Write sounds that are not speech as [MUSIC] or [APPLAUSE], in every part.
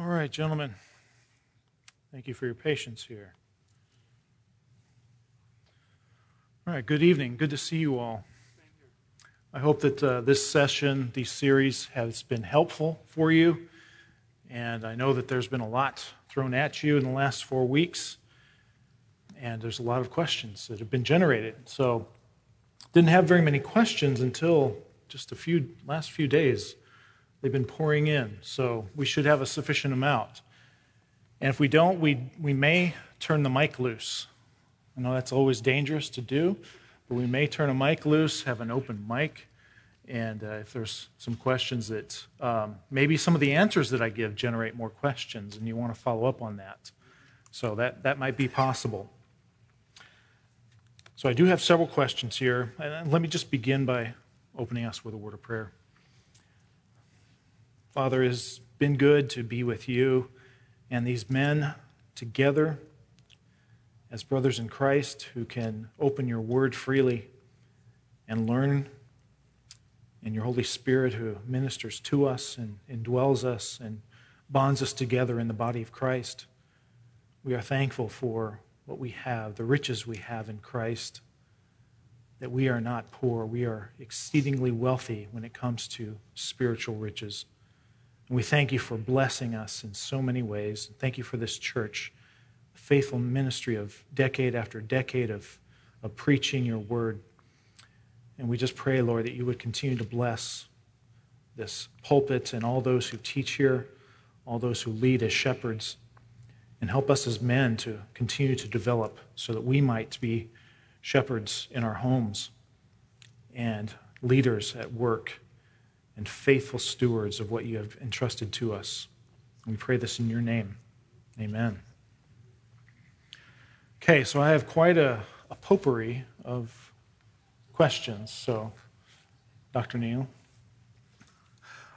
All right, gentlemen. Thank you for your patience here. All right, good evening. Good to see you all. I hope that uh, this session, these series, has been helpful for you. And I know that there's been a lot thrown at you in the last four weeks. And there's a lot of questions that have been generated. So, didn't have very many questions until just a few last few days. They've been pouring in, so we should have a sufficient amount. And if we don't, we, we may turn the mic loose. I know that's always dangerous to do, but we may turn a mic loose, have an open mic, and uh, if there's some questions that um, maybe some of the answers that I give generate more questions, and you want to follow up on that. So that, that might be possible. So I do have several questions here. And let me just begin by opening us with a word of prayer. Father, it's been good to be with you and these men together as brothers in Christ who can open your word freely and learn, and your Holy Spirit who ministers to us and indwells us and bonds us together in the body of Christ. We are thankful for what we have, the riches we have in Christ, that we are not poor. We are exceedingly wealthy when it comes to spiritual riches. And we thank you for blessing us in so many ways. Thank you for this church, faithful ministry of decade after decade of, of preaching your word. And we just pray, Lord, that you would continue to bless this pulpit and all those who teach here, all those who lead as shepherds, and help us as men to continue to develop so that we might be shepherds in our homes and leaders at work and faithful stewards of what you have entrusted to us. We pray this in your name. Amen. Okay, so I have quite a, a potpourri of questions. So, Dr. Neal.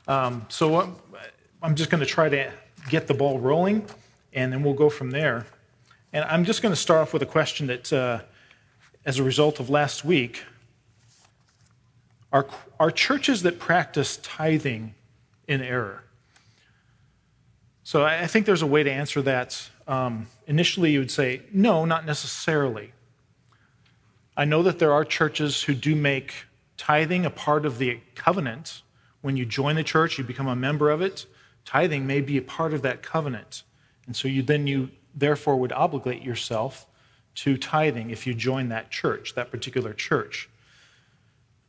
Um, so, what, I'm just going to try to get the ball rolling, and then we'll go from there. And I'm just going to start off with a question that, uh, as a result of last week, are, are churches that practice tithing in error? So I think there's a way to answer that. Um, initially, you would say, no, not necessarily. I know that there are churches who do make tithing a part of the covenant. When you join the church, you become a member of it. Tithing may be a part of that covenant. And so you then you therefore would obligate yourself to tithing if you join that church, that particular church.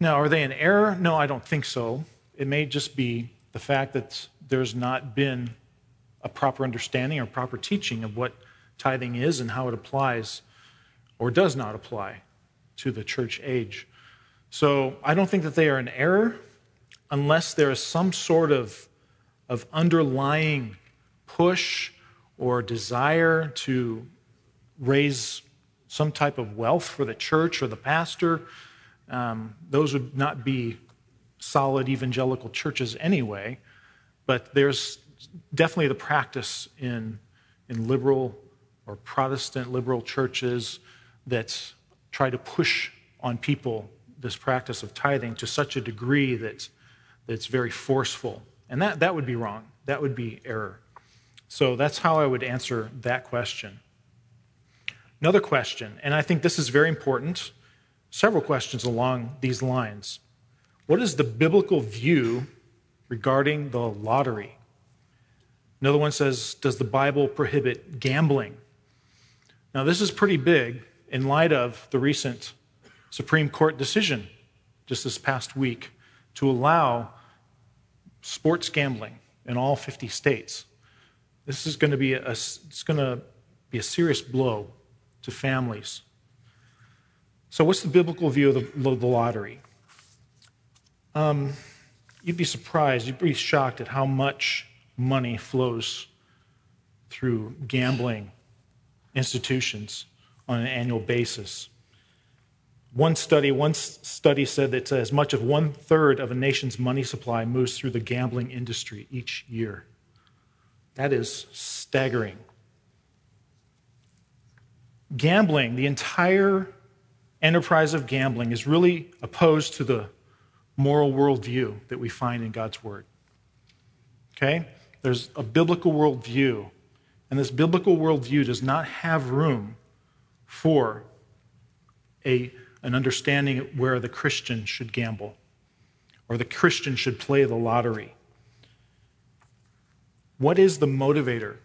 Now, are they in error? No, I don't think so. It may just be the fact that there's not been a proper understanding or proper teaching of what tithing is and how it applies or does not apply to the church age. So I don't think that they are in error unless there is some sort of, of underlying push or desire to raise some type of wealth for the church or the pastor um, those would not be solid evangelical churches anyway, but there's definitely the practice in, in liberal or Protestant liberal churches that try to push on people this practice of tithing to such a degree that, that it's very forceful. And that, that would be wrong. That would be error. So that's how I would answer that question. Another question, and I think this is very important several questions along these lines. What is the biblical view regarding the lottery? Another one says, Does the Bible prohibit gambling? Now, this is pretty big in light of the recent Supreme Court decision just this past week to allow sports gambling in all 50 states. This is going to be a, it's going to be a serious blow to families so, what's the biblical view of the, the lottery? Um, you'd be surprised, you'd be shocked at how much money flows through gambling institutions on an annual basis. One study, one study said that as much as one third of a nation's money supply moves through the gambling industry each year. That is staggering. Gambling, the entire enterprise of gambling is really opposed to the moral worldview that we find in God's Word. Okay? There's a biblical worldview, and this biblical worldview does not have room for a, an understanding where the Christian should gamble or the Christian should play the lottery. What is the motivator?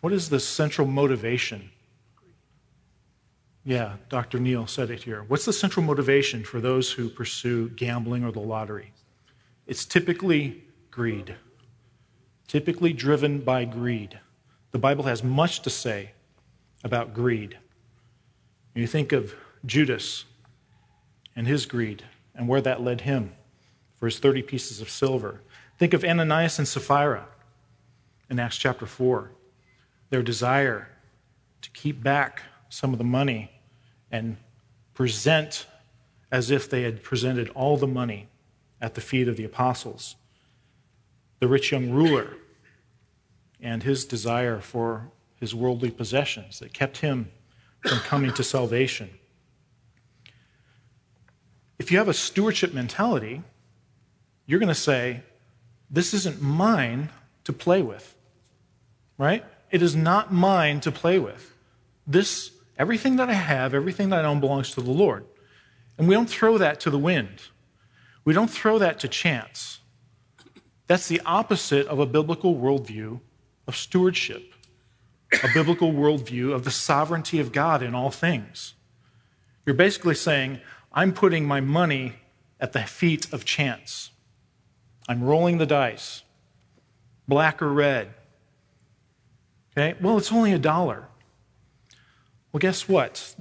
What is the central motivation? Yeah, Dr. Neal said it here. What's the central motivation for those who pursue gambling or the lottery? It's typically greed, typically driven by greed. The Bible has much to say about greed. You think of Judas and his greed and where that led him for his 30 pieces of silver. Think of Ananias and Sapphira in Acts chapter 4. Their desire to keep back some of the money and present as if they had presented all the money at the feet of the apostles. The rich young ruler and his desire for his worldly possessions that kept him from coming to salvation. If you have a stewardship mentality, you're going to say, This isn't mine to play with, right? It is not mine to play with. This, everything that I have, everything that I own belongs to the Lord. And we don't throw that to the wind. We don't throw that to chance. That's the opposite of a biblical worldview of stewardship, a biblical worldview of the sovereignty of God in all things. You're basically saying, I'm putting my money at the feet of chance. I'm rolling the dice, black or red. Okay, well, it's only a dollar. Well, guess what?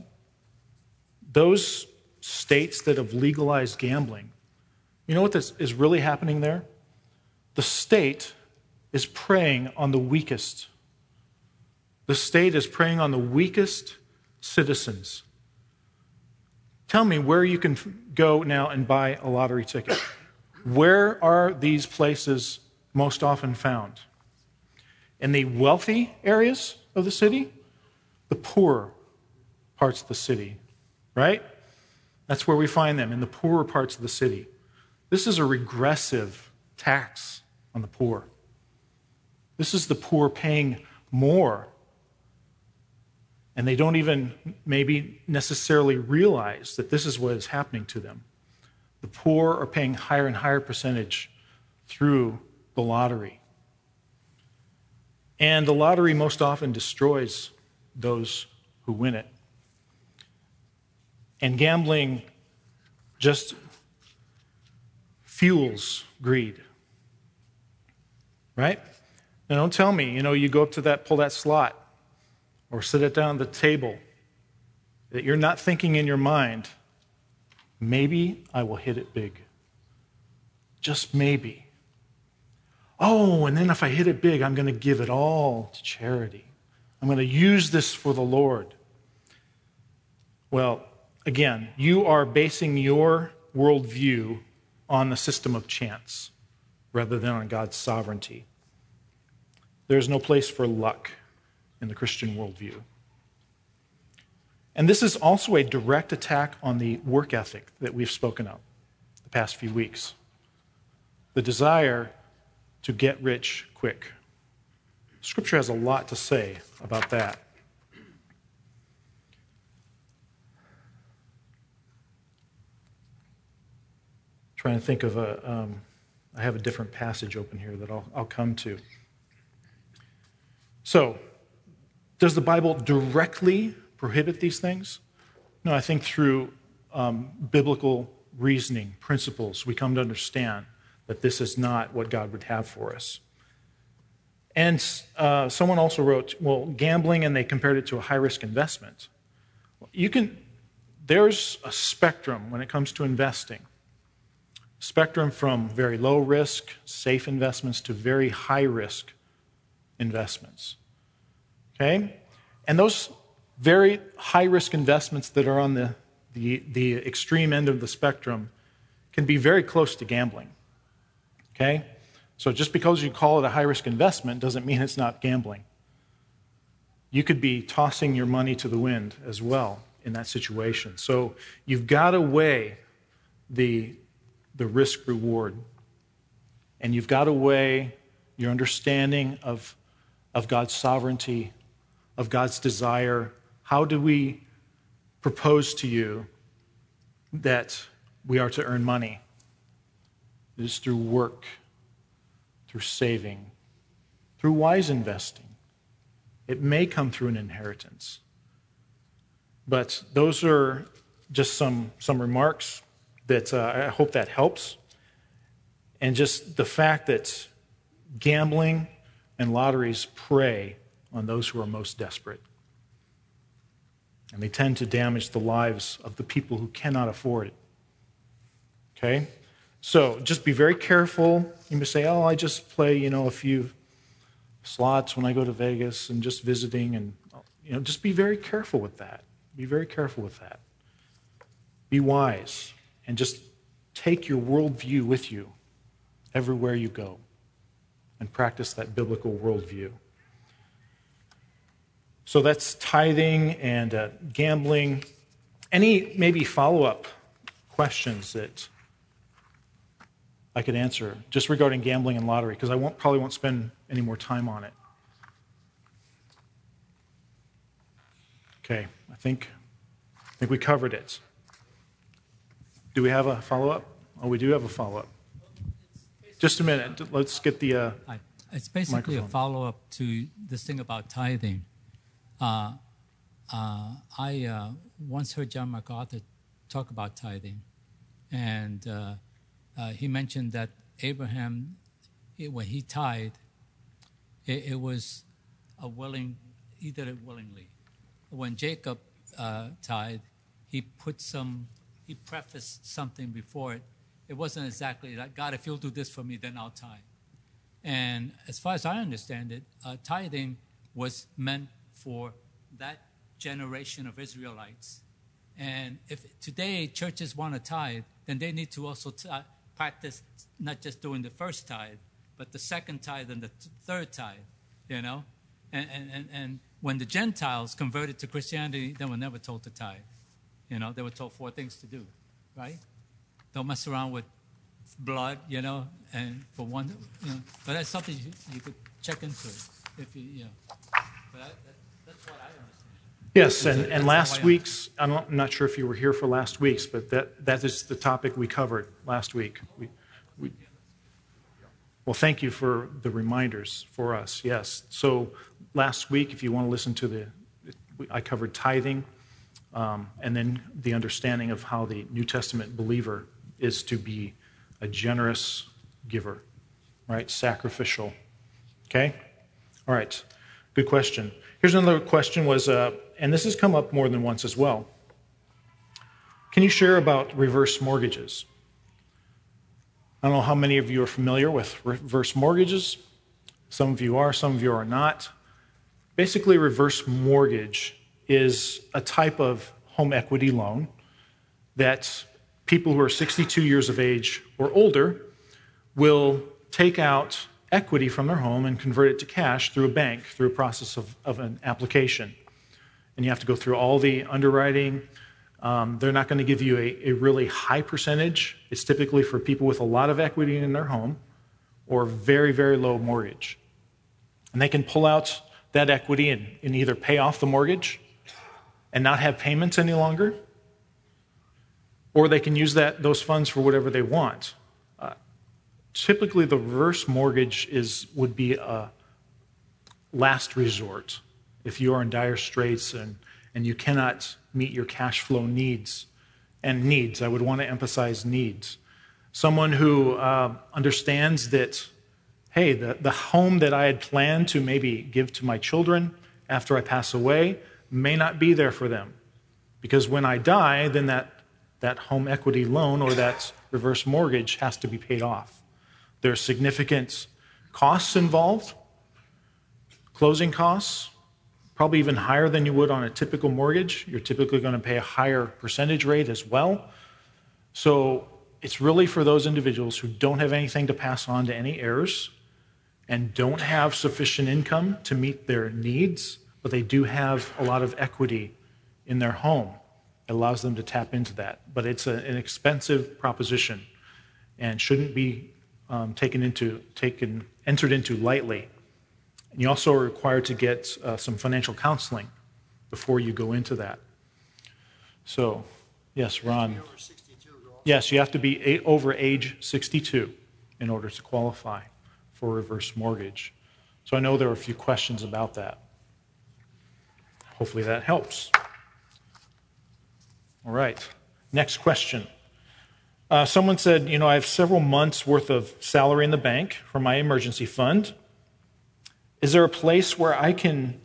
Those states that have legalized gambling, you know what this is really happening there? The state is preying on the weakest. The state is preying on the weakest citizens. Tell me where you can go now and buy a lottery ticket. Where are these places most often found? In the wealthy areas of the city, the poor parts of the city, right? That's where we find them, in the poorer parts of the city. This is a regressive tax on the poor. This is the poor paying more. And they don't even maybe necessarily realize that this is what is happening to them. The poor are paying higher and higher percentage through the lottery. And the lottery most often destroys those who win it. And gambling just fuels greed. Right? Now, don't tell me, you know, you go up to that, pull that slot, or sit it down at the table, that you're not thinking in your mind, maybe I will hit it big. Just maybe. Oh, and then if I hit it big, I'm going to give it all to charity. I'm going to use this for the Lord. Well, again, you are basing your worldview on the system of chance rather than on God's sovereignty. There's no place for luck in the Christian worldview. And this is also a direct attack on the work ethic that we've spoken of the past few weeks. The desire to get rich quick. Scripture has a lot to say about that. Trying to think of a. Um, I have a different passage open here that I'll, I'll come to. So, does the Bible directly prohibit these things? No, I think through um, biblical reasoning, principles, we come to understand that this is not what God would have for us. And uh, someone also wrote, well, gambling, and they compared it to a high risk investment. You can, there's a spectrum when it comes to investing. Spectrum from very low risk, safe investments to very high risk investments. Okay? And those very high risk investments that are on the, the, the extreme end of the spectrum can be very close to gambling. Okay? So just because you call it a high risk investment doesn't mean it's not gambling. You could be tossing your money to the wind as well in that situation. So you've got to weigh the, the risk reward. And you've got to weigh your understanding of, of God's sovereignty, of God's desire. How do we propose to you that we are to earn money? It is through work, through saving, through wise investing. It may come through an inheritance. But those are just some, some remarks that uh, I hope that helps. And just the fact that gambling and lotteries prey on those who are most desperate. And they tend to damage the lives of the people who cannot afford it. Okay? So just be very careful. You may say, oh, I just play, you know, a few slots when I go to Vegas and just visiting. And, you know, just be very careful with that. Be very careful with that. Be wise and just take your worldview with you everywhere you go and practice that biblical worldview. So that's tithing and uh, gambling. Any maybe follow up questions that I could answer just regarding gambling and lottery because I won't, probably won't spend any more time on it. Okay, I think, I think we covered it. Do we have a follow up? Oh, we do have a follow up. Just a minute. Let's get the. Uh, it's basically a follow up to this thing about tithing. Uh, uh, I uh, once heard John MacArthur talk about tithing, and uh, uh, he mentioned that Abraham, it, when he tithed, it, it, was a willing, he did it willingly. When Jacob uh, tithed, he put some, he prefaced something before it. It wasn't exactly like, God, if you'll do this for me, then I'll tithe. And as far as I understand it, uh, tithing was meant for that generation of Israelites. And if today churches want to tithe, then they need to also t- practice not just doing the first tithe, but the second tithe and the third tithe, you know? And, and, and when the Gentiles converted to Christianity, they were never told to tithe. You know, they were told four things to do, right? Don't mess around with blood, you know, and for one, you know, but that's something you, you could check into if you, you know. But that, that's what I understand. Yes, and, and last week's, I'm not, I'm not, sure if you were here for last week's, but that, that is the topic we covered last week. We, we, well, thank you for the reminders for us, yes. So last week, if you want to listen to the, I covered tithing um, and then the understanding of how the New Testament believer is to be a generous giver, right? Sacrificial. Okay? All right. Good question. Here's another question was, uh, and this has come up more than once as well. Can you share about reverse mortgages? I don't know how many of you are familiar with reverse mortgages. Some of you are, some of you are not. Basically, reverse mortgage is a type of home equity loan that people who are 62 years of age or older will take out equity from their home and convert it to cash through a bank through a process of, of an application. And you have to go through all the underwriting. Um, they're not going to give you a, a really high percentage. It's typically for people with a lot of equity in their home or very, very low mortgage. And they can pull out that equity and, and either pay off the mortgage and not have payments any longer, or they can use that, those funds for whatever they want. Uh, typically, the reverse mortgage is, would be a last resort if you are in dire straits and, and you cannot meet your cash flow needs. And needs, I would want to emphasize needs. Someone who uh, understands that, hey, the, the home that I had planned to maybe give to my children after I pass away may not be there for them. Because when I die, then that that home equity loan or that reverse mortgage has to be paid off. There are significant costs involved, closing costs, probably even higher than you would on a typical mortgage. You're typically going to pay a higher percentage rate as well. So it's really for those individuals who don't have anything to pass on to any heirs and don't have sufficient income to meet their needs, but they do have a lot of equity in their home. It allows them to tap into that. But it's a, an expensive proposition and shouldn't be um, taken into taken entered into lightly. And you also are required to get uh, some financial counseling before you go into that. So, yes, Ron. Yes, you have to be over age 62 in order to qualify for reverse mortgage. So I know there are a few questions about that. Hopefully that helps. All right, next question. Uh, someone said, You know, I have several months worth of salary in the bank for my emergency fund. Is there a place where I can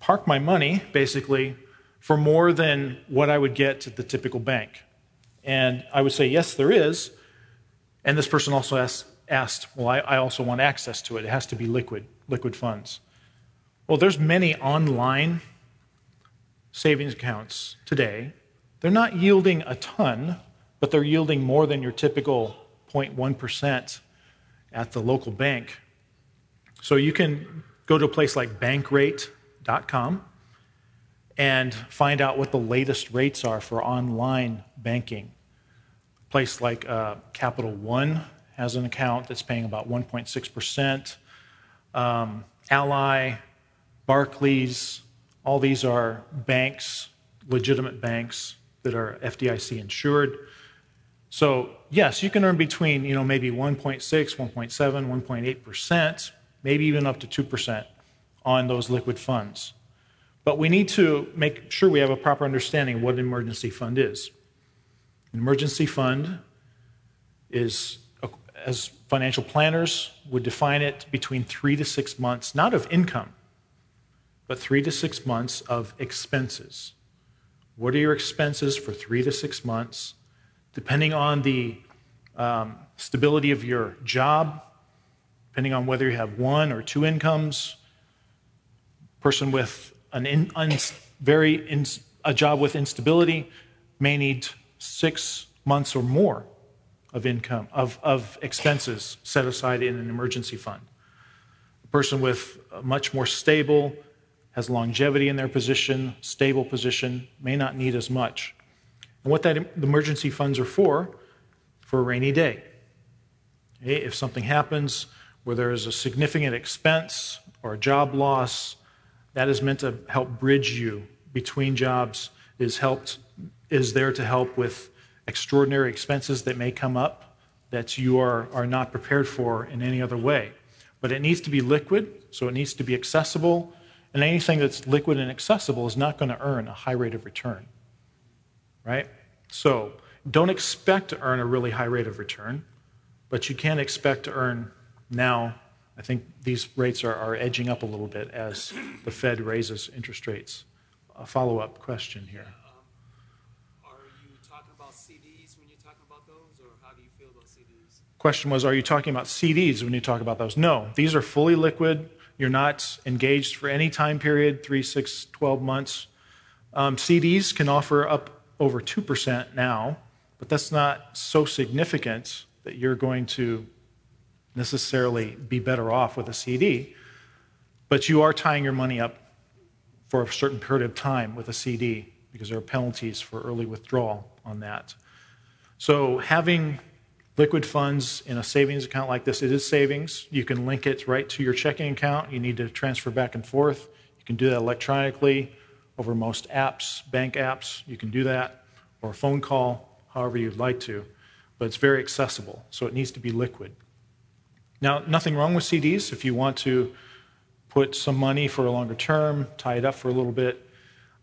park my money, basically, for more than what I would get at the typical bank? And I would say, Yes, there is. And this person also asked, asked Well, I, I also want access to it. It has to be liquid, liquid funds. Well, there's many online savings accounts today they're not yielding a ton, but they're yielding more than your typical 0.1% at the local bank. So you can go to a place like bankrate.com and find out what the latest rates are for online banking. A place like uh, Capital One has an account that's paying about 1.6%. Um, Ally, Barclays, all these are banks, legitimate banks that are FDIC insured. So, yes, you can earn between, you know, maybe 1.6, 1.7, 1.8%, maybe even up to 2% on those liquid funds. But we need to make sure we have a proper understanding of what an emergency fund is. An emergency fund is, as financial planners would define it, between three to six months, not of income, but three to six months of expenses. What are your expenses for three to six months? Depending on the um, stability of your job, depending on whether you have one or two incomes, person with an in, un, very in, a job with instability may need six months or more of income of, of expenses set aside in an emergency fund. A person with a much more stable has longevity in their position, stable position, may not need as much. And what that emergency funds are for, for a rainy day. Okay? If something happens where there is a significant expense or a job loss, that is meant to help bridge you between jobs, is helped is there to help with extraordinary expenses that may come up that you are, are not prepared for in any other way. But it needs to be liquid, so it needs to be accessible, and anything that's liquid and accessible is not going to earn a high rate of return. Right? So don't expect to earn a really high rate of return, but you can expect to earn now. I think these rates are, are edging up a little bit as the Fed raises interest rates. A follow up question here. Are you talking about CDs when you're talking about those, or how do you feel about CDs? Question was Are you talking about CDs when you talk about those? No, these are fully liquid you're not engaged for any time period, three, six, 12 months. Um, CDs can offer up over 2% now, but that's not so significant that you're going to necessarily be better off with a CD. But you are tying your money up for a certain period of time with a CD because there are penalties for early withdrawal on that. So having liquid funds in a savings account like this, it is savings. You can link it right to your checking account. You need to transfer back and forth. You can do that electronically over most apps, bank apps. You can do that, or a phone call, however you'd like to. But it's very accessible, so it needs to be liquid. Now, nothing wrong with CDs if you want to put some money for a longer term, tie it up for a little bit,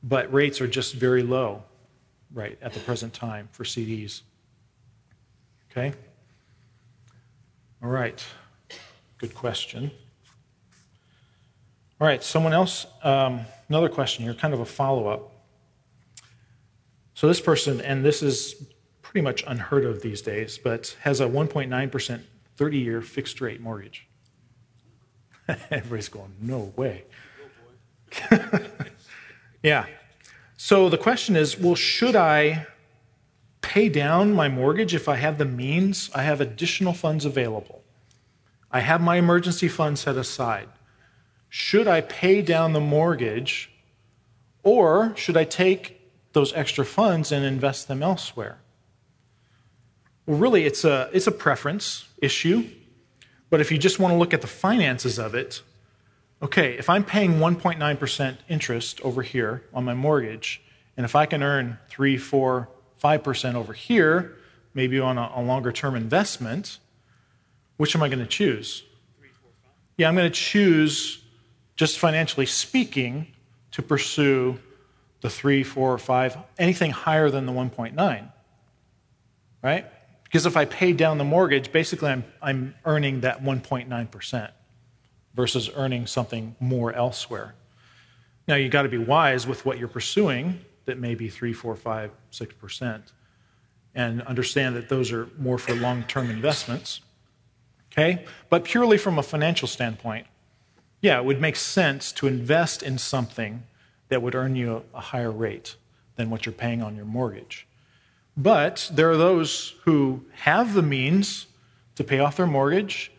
but rates are just very low right at the present time for CDs. Okay? All right. Good question. All right, someone else, um, another question here, kind of a follow up. So, this person, and this is pretty much unheard of these days, but has a 1.9% 30 year fixed rate mortgage. [LAUGHS] Everybody's going, no way. [LAUGHS] yeah. So, the question is well, should I pay down my mortgage if I have the means. I have additional funds available. I have my emergency fund set aside. Should I pay down the mortgage or should I take those extra funds and invest them elsewhere? Well, really, it's a, it's a preference issue. But if you just want to look at the finances of it, okay, if I'm paying 1.9% interest over here on my mortgage, and if I can earn 3, 4, 5% over here, maybe on a, a longer term investment, which am I going to choose? Yeah, I'm going to choose, just financially speaking, to pursue the 3, 4, or 5, anything higher than the 1.9. Right? Because if I pay down the mortgage, basically I'm, I'm earning that 1.9% versus earning something more elsewhere. Now, you've got to be wise with what you're pursuing that may be 3, 4, 5, 6%, and understand that those are more for long term investments. Okay? But purely from a financial standpoint, yeah, it would make sense to invest in something that would earn you a higher rate than what you're paying on your mortgage. But there are those who have the means to pay off their mortgage,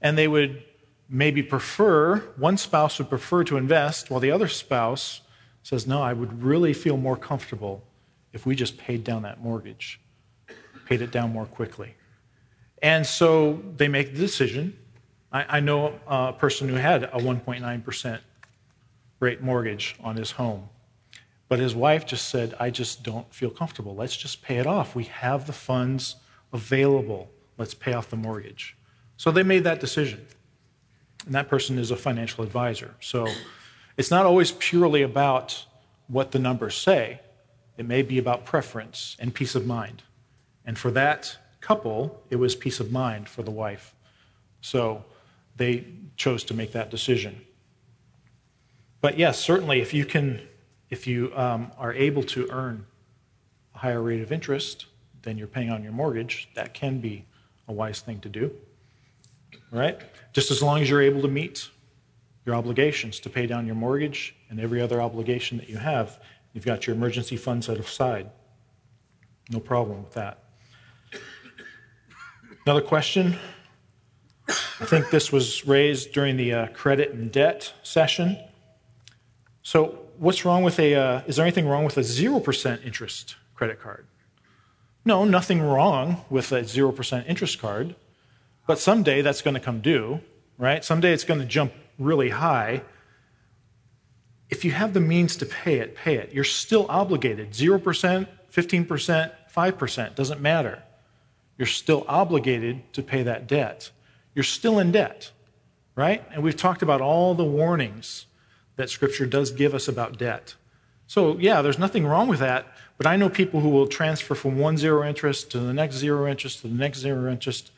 and they would maybe prefer, one spouse would prefer to invest, while the other spouse says, No, I would really feel more comfortable if we just paid down that mortgage, paid it down more quickly. And so they make the decision. I, I know a person who had a 1.9% rate mortgage on his home. But his wife just said, I just don't feel comfortable. Let's just pay it off. We have the funds available. Let's pay off the mortgage. So they made that decision. And that person is a financial advisor. So it's not always purely about what the numbers say, it may be about preference and peace of mind. And for that couple, it was peace of mind for the wife. So they chose to make that decision. But yes, certainly, if you can, if you um, are able to earn a higher rate of interest than you're paying on your mortgage, that can be a wise thing to do. All right? Just as long as you're able to meet your obligations to pay down your mortgage and every other obligation that you have, you've got your emergency fund set aside. No problem with that. Another question. I think this was raised during the uh, credit and debt session. So, what's wrong with a, uh, is there anything wrong with a 0% interest credit card? No, nothing wrong with a 0% interest card, but someday that's going to come due, right? Someday it's going to jump really high. If you have the means to pay it, pay it. You're still obligated. 0%, 15%, 5%, doesn't matter. You're still obligated to pay that debt. You're still in debt, right? And we've talked about all the warnings that Scripture does give us about debt. So, yeah, there's nothing wrong with that, but I know people who will transfer from one zero interest to the next zero interest to the next zero interest.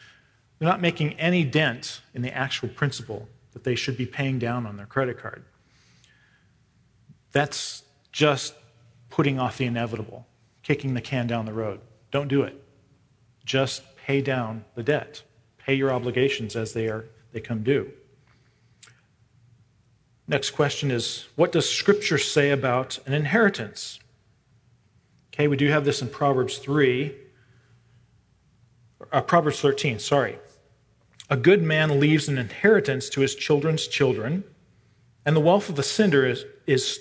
They're not making any dent in the actual principal that they should be paying down on their credit card. That's just putting off the inevitable, kicking the can down the road. Don't do it. Just pay down the debt. Pay your obligations as they are they come due. Next question is What does Scripture say about an inheritance? Okay, we do have this in Proverbs 3, uh, Proverbs 13, sorry. A good man leaves an inheritance to his children's children, and the wealth of the sinner is, is,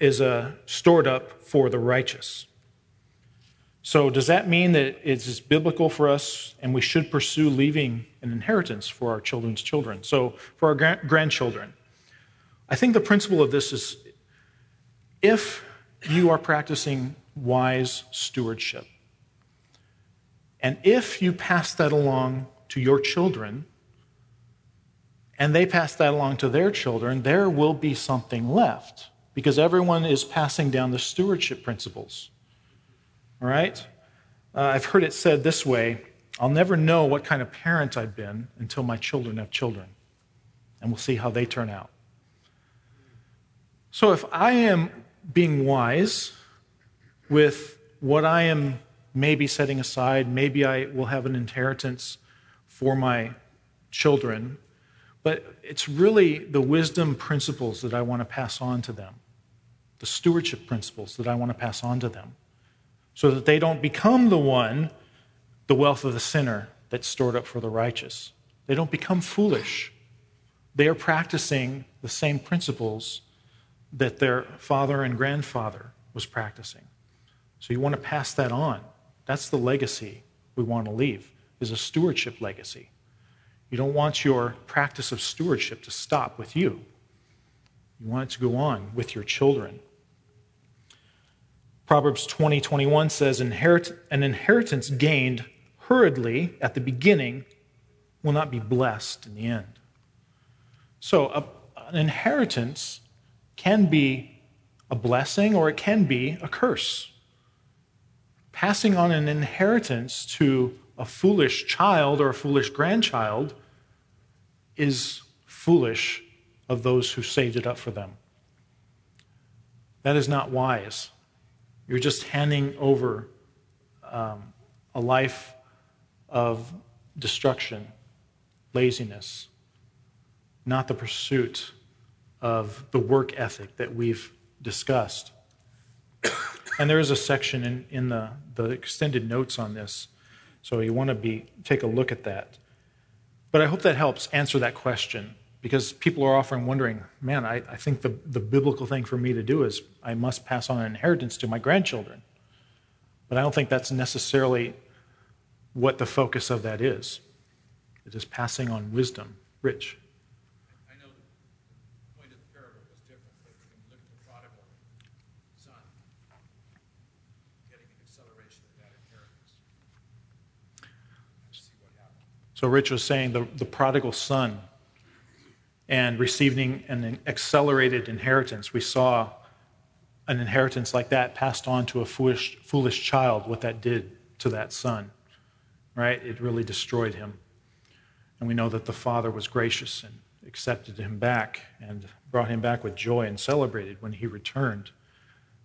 is uh, stored up for the righteous. So, does that mean that it's biblical for us and we should pursue leaving an inheritance for our children's children? So, for our grandchildren. I think the principle of this is if you are practicing wise stewardship, and if you pass that along to your children, and they pass that along to their children, there will be something left because everyone is passing down the stewardship principles. All right? Uh, I've heard it said this way I'll never know what kind of parent I've been until my children have children, and we'll see how they turn out. So if I am being wise with what I am maybe setting aside, maybe I will have an inheritance for my children, but it's really the wisdom principles that I want to pass on to them, the stewardship principles that I want to pass on to them, so that they don't become the one, the wealth of the sinner that's stored up for the righteous. They don't become foolish. They are practicing the same principles that their father and grandfather was practicing. So you want to pass that on. That's the legacy we want to leave, is a stewardship legacy. You don't want your practice of stewardship to stop with you. You want it to go on with your children. Proverbs 20, 21 says, An inheritance gained hurriedly at the beginning will not be blessed in the end. So, a, an inheritance can be a blessing or it can be a curse. Passing on an inheritance to a foolish child or a foolish grandchild is foolish of those who saved it up for them. That is not wise. You're just handing over um, a life of destruction, laziness, not the pursuit of the work ethic that we've discussed. [COUGHS] and there is a section in, in the, the extended notes on this, so you want to be take a look at that. But I hope that helps answer that question because people are often wondering, man, I, I think the, the biblical thing for me to do is I must pass on an inheritance to my grandchildren. But I don't think that's necessarily what the focus of that is. It is passing on wisdom. Rich. I know the point of the parable was different, but you can look at the prodigal son getting an acceleration of that inheritance. See what happened. So Rich was saying the, the prodigal son and receiving an accelerated inheritance. We saw an inheritance like that passed on to a foolish, foolish child, what that did to that son, right? It really destroyed him. And we know that the father was gracious and accepted him back and brought him back with joy and celebrated when he returned.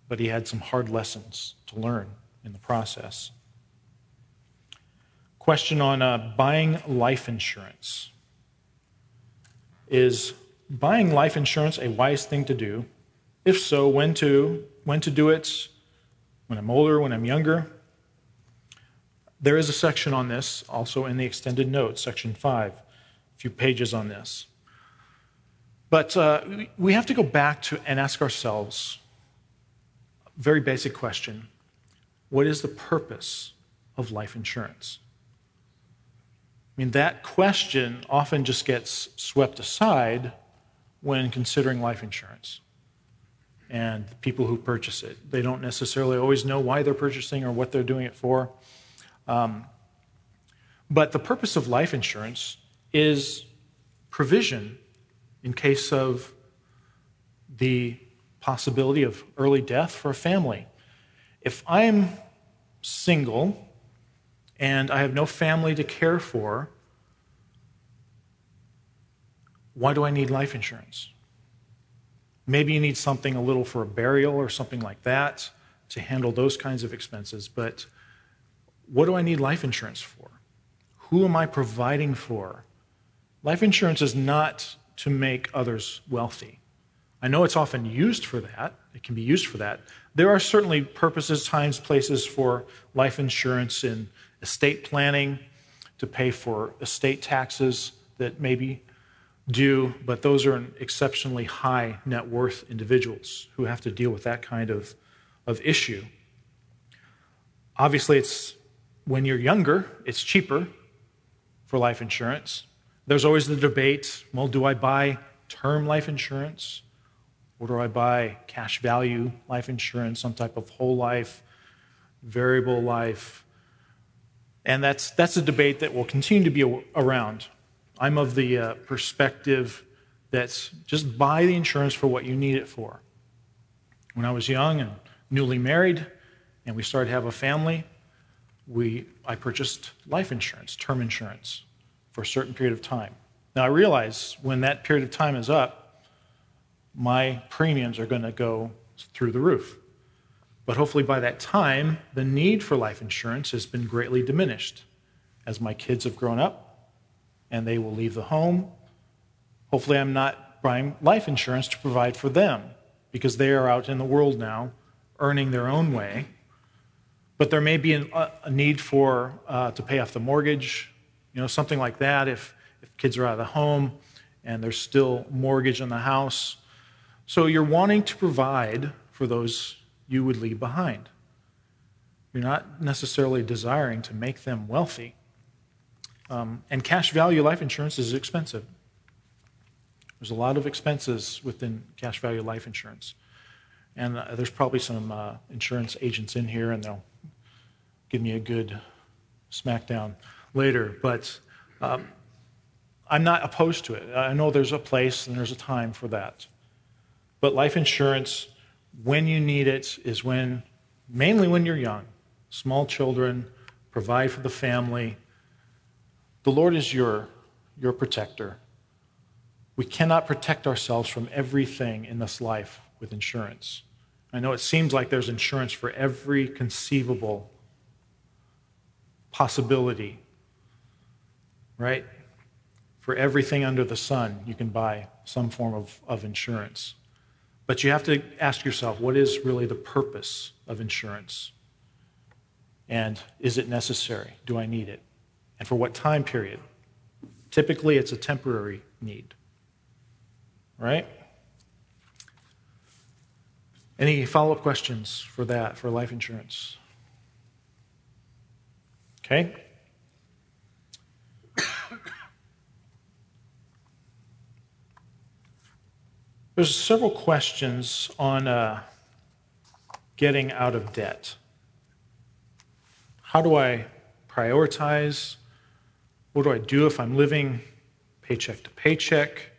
But he had some hard lessons to learn in the process. Question on uh, buying life insurance. Is buying life insurance a wise thing to do? If so, when to when to do it? When I'm older, when I'm younger? There is a section on this also in the extended notes, section 5, a few pages on this. But uh, we have to go back to and ask ourselves a very basic question What is the purpose of life insurance? I mean, that question often just gets swept aside when considering life insurance and people who purchase it. They don't necessarily always know why they're purchasing or what they're doing it for. Um, but the purpose of life insurance is provision in case of the possibility of early death for a family. If I'm single and I have no family to care for, why do I need life insurance? Maybe you need something a little for a burial or something like that to handle those kinds of expenses, but what do I need life insurance for? Who am I providing for? Life insurance is not to make others wealthy. I know it's often used for that, it can be used for that. There are certainly purposes, times, places for life insurance in estate planning to pay for estate taxes that may be due, but those are exceptionally high net worth individuals who have to deal with that kind of, of issue. Obviously, it's when you're younger, it's cheaper for life insurance. There's always the debate well, do I buy term life insurance? Or do I buy cash value life insurance, some type of whole life, variable life? And that's, that's a debate that will continue to be around. I'm of the uh, perspective that's just buy the insurance for what you need it for. When I was young and newly married, and we started to have a family, we, I purchased life insurance, term insurance, for a certain period of time. Now, I realize when that period of time is up, my premiums are going to go through the roof. But hopefully, by that time, the need for life insurance has been greatly diminished. As my kids have grown up and they will leave the home, hopefully, I'm not buying life insurance to provide for them because they are out in the world now earning their own way. But there may be a, a need for uh, to pay off the mortgage, you know, something like that. If if kids are out of the home and there's still mortgage on the house, so you're wanting to provide for those you would leave behind. You're not necessarily desiring to make them wealthy. Um, and cash value life insurance is expensive. There's a lot of expenses within cash value life insurance. And uh, there's probably some uh, insurance agents in here, and they'll give me a good smackdown later. But um, I'm not opposed to it. I know there's a place and there's a time for that. But life insurance, when you need it, is when, mainly when you're young, small children, provide for the family. The Lord is your, your protector. We cannot protect ourselves from everything in this life with insurance. I know it seems like there's insurance for every conceivable possibility, right? For everything under the sun, you can buy some form of, of insurance. But you have to ask yourself what is really the purpose of insurance? And is it necessary? Do I need it? And for what time period? Typically, it's a temporary need. Right? Any follow up questions for that, for life insurance? Okay? There's several questions on uh, getting out of debt. How do I prioritize? What do I do if I'm living paycheck to paycheck?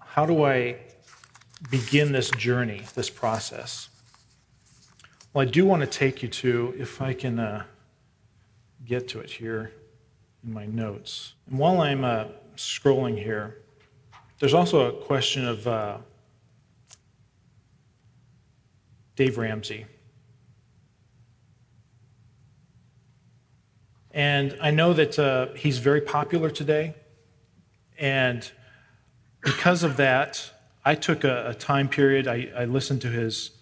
How do I begin this journey, this process? Well, I do want to take you to, if I can uh, get to it here in my notes. And while I'm uh, scrolling here, there's also a question of uh, Dave Ramsey. And I know that uh, he's very popular today. And because of that, I took a, a time period, I, I, listened to his,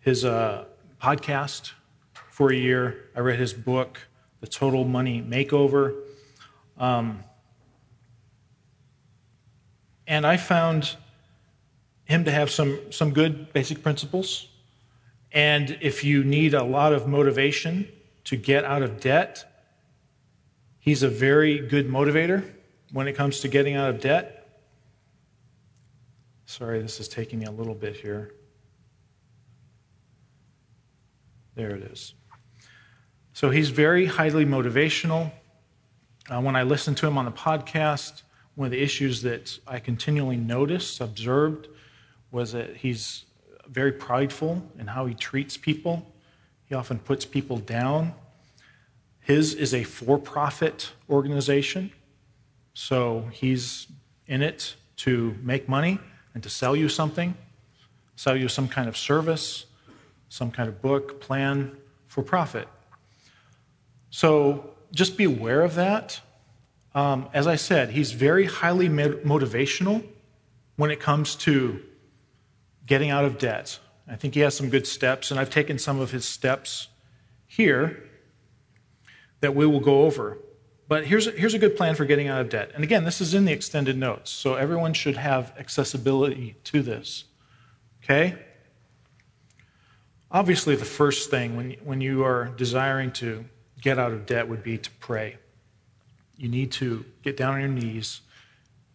his uh, podcast for a year. I read his book, The Total Money Makeover. Um, and I found him to have some, some good basic principles. And if you need a lot of motivation to get out of debt, he's a very good motivator when it comes to getting out of debt. Sorry, this is taking me a little bit here. There it is. So he's very highly motivational. Uh, when I listen to him on the podcast, one of the issues that I continually noticed, observed, was that he's very prideful in how he treats people. He often puts people down. His is a for profit organization, so he's in it to make money and to sell you something, sell you some kind of service, some kind of book, plan for profit. So just be aware of that. Um, as I said, he's very highly motivational when it comes to getting out of debt. I think he has some good steps, and I've taken some of his steps here that we will go over. But here's a, here's a good plan for getting out of debt. And again, this is in the extended notes, so everyone should have accessibility to this. Okay? Obviously, the first thing when, when you are desiring to get out of debt would be to pray you need to get down on your knees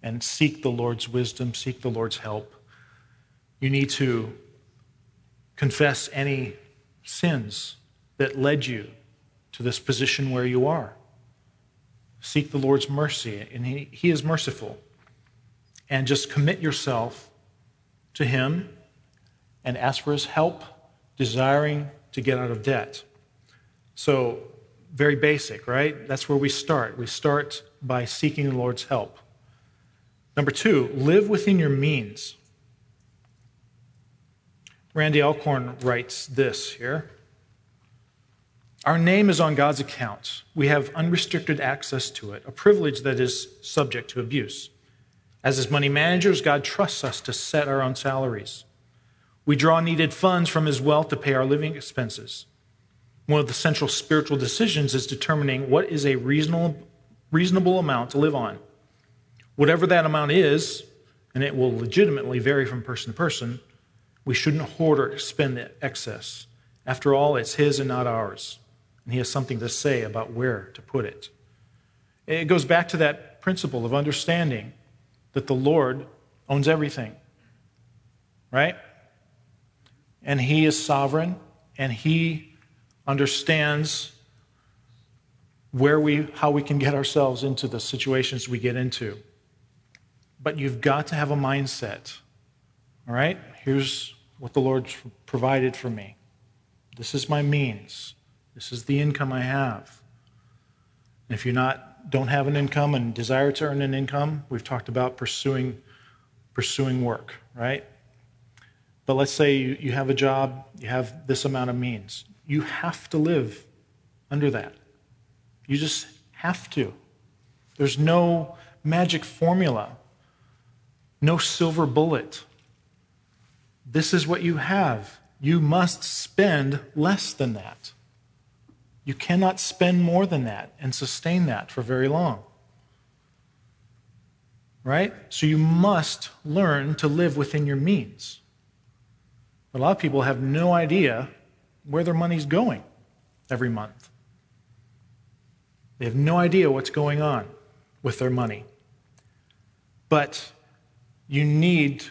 and seek the Lord's wisdom, seek the Lord's help. You need to confess any sins that led you to this position where you are. Seek the Lord's mercy, and He, he is merciful. And just commit yourself to Him and ask for His help, desiring to get out of debt. So, very basic, right? That's where we start. We start by seeking the Lord's help. Number two, live within your means. Randy Alcorn writes this here Our name is on God's account. We have unrestricted access to it, a privilege that is subject to abuse. As his money managers, God trusts us to set our own salaries. We draw needed funds from his wealth to pay our living expenses. One of the central spiritual decisions is determining what is a reasonable, reasonable amount to live on. Whatever that amount is, and it will legitimately vary from person to person, we shouldn't hoard or spend the excess. After all, it's his and not ours. And he has something to say about where to put it. It goes back to that principle of understanding that the Lord owns everything, right? And He is sovereign, and He understands where we, how we can get ourselves into the situations we get into. But you've got to have a mindset. All right? Here's what the Lord provided for me. This is my means. This is the income I have. And if you're not don't have an income and desire to earn an income, we've talked about pursuing pursuing work, right? But let's say you, you have a job, you have this amount of means. You have to live under that. You just have to. There's no magic formula, no silver bullet. This is what you have. You must spend less than that. You cannot spend more than that and sustain that for very long. Right? So you must learn to live within your means. But a lot of people have no idea where their money's going every month. They have no idea what's going on with their money. But you need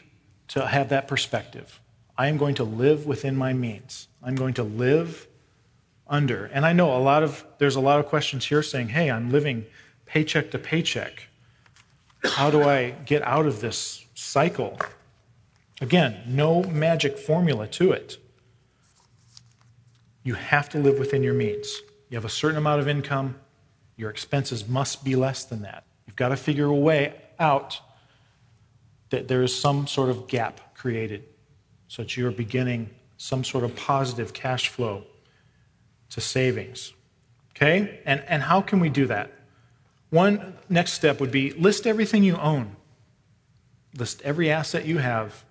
to have that perspective. I am going to live within my means. I'm going to live under. And I know a lot of there's a lot of questions here saying, "Hey, I'm living paycheck to paycheck. How do I get out of this cycle?" Again, no magic formula to it. You have to live within your means. You have a certain amount of income, your expenses must be less than that. You've got to figure a way out that there is some sort of gap created so that you're beginning some sort of positive cash flow to savings. Okay? And, and how can we do that? One next step would be list everything you own, list every asset you have.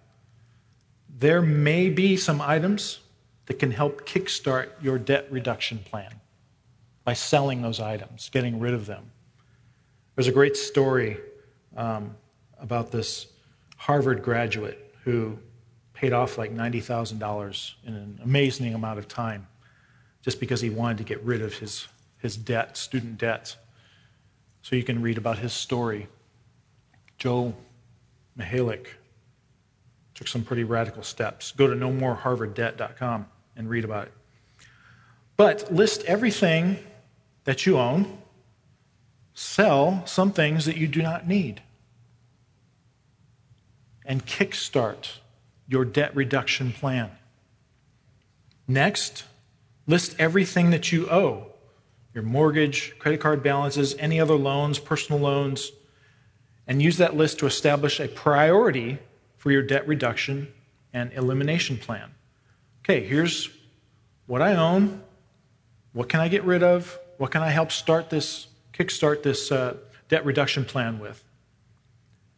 There may be some items that can help kickstart your debt reduction plan by selling those items, getting rid of them. There's a great story um, about this Harvard graduate who paid off like $90,000 in an amazing amount of time just because he wanted to get rid of his, his debt, student debt. So you can read about his story. Joe Mihalic took some pretty radical steps. Go to nomoreharvarddebt.com and read about it. But list everything that you own, sell some things that you do not need, and kickstart your debt reduction plan. Next, List everything that you owe your mortgage, credit card balances, any other loans, personal loans, and use that list to establish a priority for your debt reduction and elimination plan. Okay, here's what I own. What can I get rid of? What can I help start this, kickstart this uh, debt reduction plan with?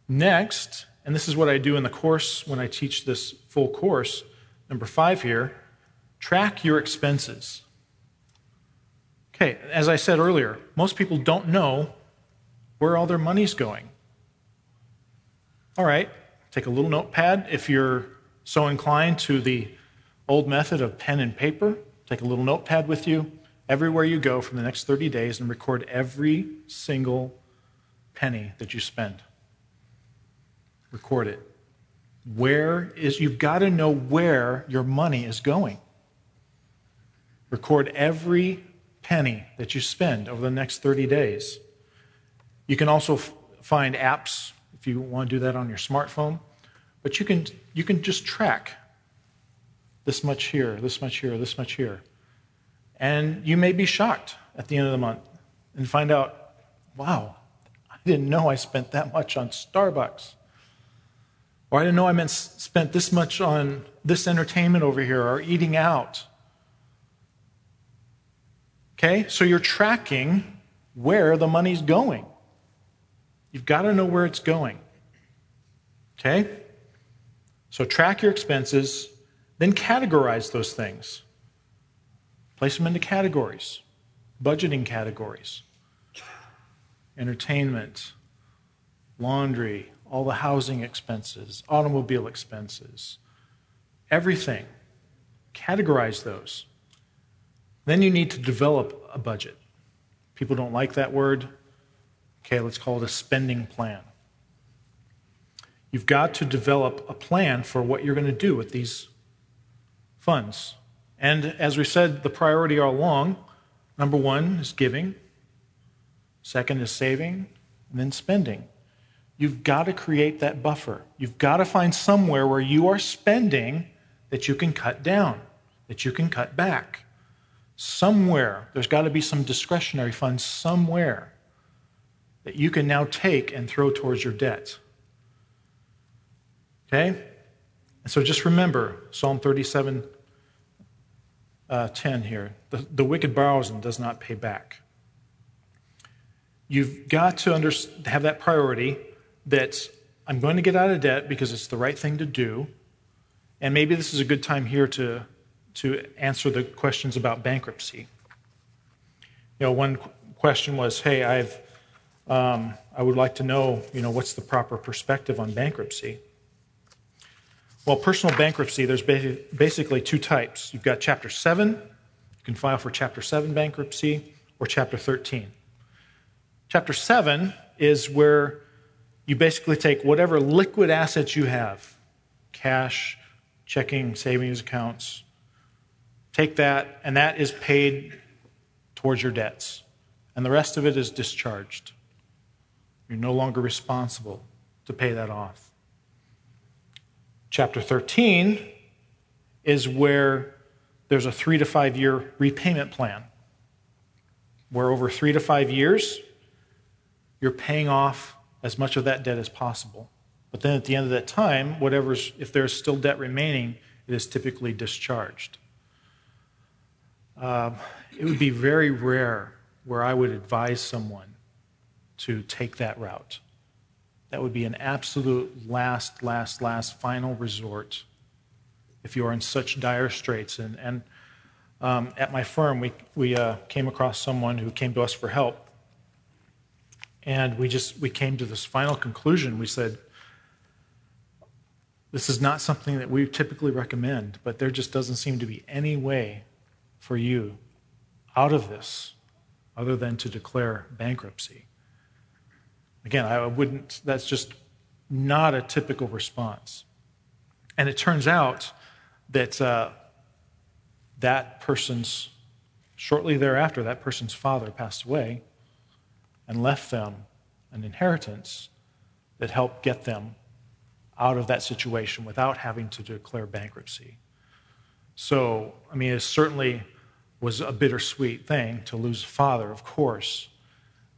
Next, and this is what I do in the course when I teach this full course, number five here Track your expenses. Okay, as I said earlier, most people don't know where all their money's going. All right, take a little notepad if you're so inclined to the old method of pen and paper. Take a little notepad with you everywhere you go for the next 30 days and record every single penny that you spend. Record it. Where is, you've got to know where your money is going. Record every penny that you spend over the next 30 days. You can also f- find apps if you want to do that on your smartphone, but you can, you can just track this much here, this much here, this much here. And you may be shocked at the end of the month and find out, wow, I didn't know I spent that much on Starbucks. Or I didn't know I spent this much on this entertainment over here or eating out. Okay? So you're tracking where the money's going. You've got to know where it's going. Okay? So track your expenses, then categorize those things. Place them into categories, budgeting categories entertainment, laundry, all the housing expenses, automobile expenses, everything. Categorize those. Then you need to develop a budget. People don't like that word. Okay, let's call it a spending plan. You've got to develop a plan for what you're going to do with these funds. And as we said, the priority all along number one is giving, second is saving, and then spending. You've got to create that buffer. You've got to find somewhere where you are spending that you can cut down, that you can cut back. Somewhere, there's got to be some discretionary funds somewhere that you can now take and throw towards your debt. Okay? And so just remember Psalm 37 uh, 10 here. The, the wicked borrows and does not pay back. You've got to under, have that priority that I'm going to get out of debt because it's the right thing to do. And maybe this is a good time here to, to answer the questions about bankruptcy. You know, one question was, hey, I've, um, I would like to know, you know, what's the proper perspective on bankruptcy? Well, personal bankruptcy, there's basically two types. You've got Chapter 7, you can file for Chapter 7 bankruptcy, or Chapter 13. Chapter 7 is where you basically take whatever liquid assets you have cash, checking, savings accounts take that, and that is paid towards your debts. And the rest of it is discharged. You're no longer responsible to pay that off. Chapter 13 is where there's a three to five year repayment plan, where over three to five years, you're paying off as much of that debt as possible. But then at the end of that time, whatever's, if there's still debt remaining, it is typically discharged. Um, it would be very rare where I would advise someone to take that route. That would be an absolute last, last, last, final resort if you are in such dire straits. And, and um, at my firm, we, we uh, came across someone who came to us for help. And we just we came to this final conclusion. We said, this is not something that we typically recommend, but there just doesn't seem to be any way for you out of this other than to declare bankruptcy. Again, I wouldn't, that's just not a typical response. And it turns out that uh, that person's, shortly thereafter, that person's father passed away and left them an inheritance that helped get them out of that situation without having to declare bankruptcy. So, I mean, it certainly was a bittersweet thing to lose a father, of course,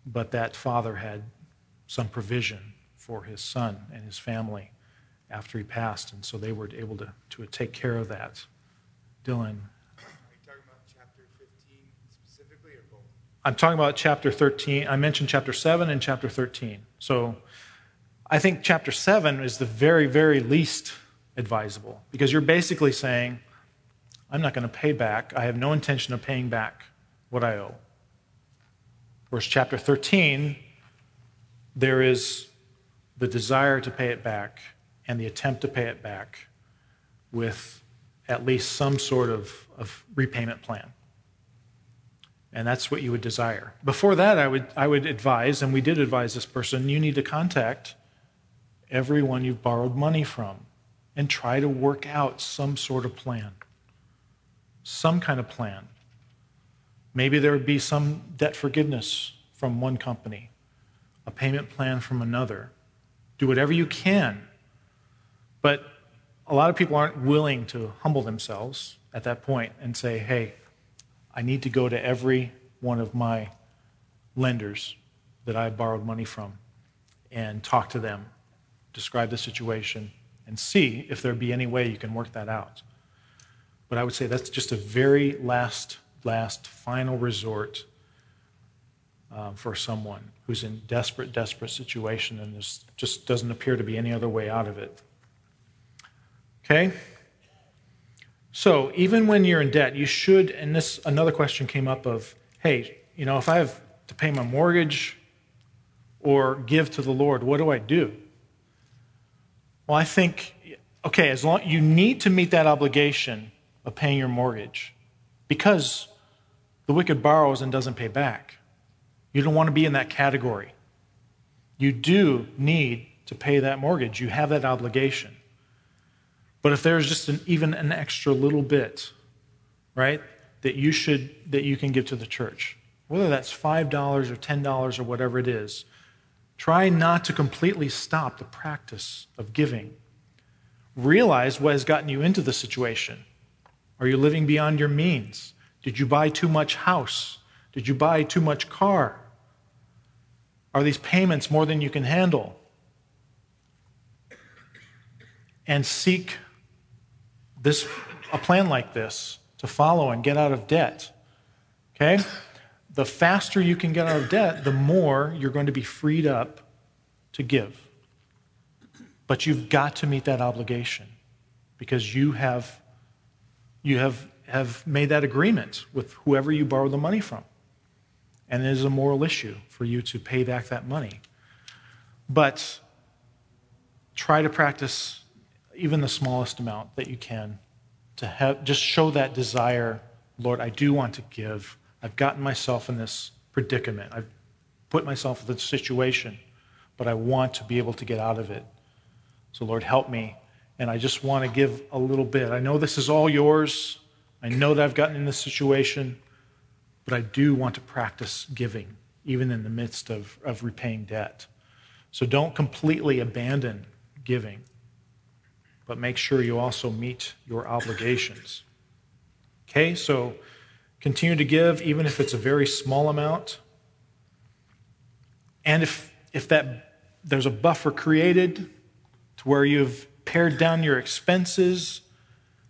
but that father had some provision for his son and his family after he passed, and so they were able to, to take care of that. Dylan. Are you talking about chapter 15 specifically or both? I'm talking about chapter 13. I mentioned chapter 7 and chapter 13. So I think chapter 7 is the very, very least advisable because you're basically saying, I'm not going to pay back. I have no intention of paying back what I owe. Whereas chapter 13 there is the desire to pay it back and the attempt to pay it back with at least some sort of, of repayment plan. And that's what you would desire. Before that, I would, I would advise, and we did advise this person, you need to contact everyone you've borrowed money from and try to work out some sort of plan. Some kind of plan. Maybe there would be some debt forgiveness from one company a payment plan from another. Do whatever you can. But a lot of people aren't willing to humble themselves at that point and say, hey, I need to go to every one of my lenders that I borrowed money from and talk to them, describe the situation, and see if there be any way you can work that out. But I would say that's just a very last, last, final resort um, for someone who's in desperate, desperate situation, and there just doesn't appear to be any other way out of it. Okay? So even when you're in debt, you should, and this another question came up of, hey, you know, if I have to pay my mortgage or give to the Lord, what do I do? Well, I think, okay, as long you need to meet that obligation of paying your mortgage because the wicked borrows and doesn't pay back. You don't want to be in that category. You do need to pay that mortgage. You have that obligation. But if there's just an, even an extra little bit, right, that you should that you can give to the church, whether that's five dollars or ten dollars or whatever it is, try not to completely stop the practice of giving. Realize what has gotten you into the situation. Are you living beyond your means? Did you buy too much house? Did you buy too much car? Are these payments more than you can handle? And seek this a plan like this to follow and get out of debt. Okay? The faster you can get out of debt, the more you're going to be freed up to give. But you've got to meet that obligation because you have you have, have made that agreement with whoever you borrow the money from. And it is a moral issue for you to pay back that money. But try to practice even the smallest amount that you can to have just show that desire lord i do want to give. I've gotten myself in this predicament. I've put myself in this situation but i want to be able to get out of it. So lord help me. And i just want to give a little bit. I know this is all yours. I know that i've gotten in this situation but i do want to practice giving even in the midst of, of repaying debt so don't completely abandon giving but make sure you also meet your obligations. Okay, so continue to give, even if it's a very small amount. And if, if that there's a buffer created to where you've pared down your expenses,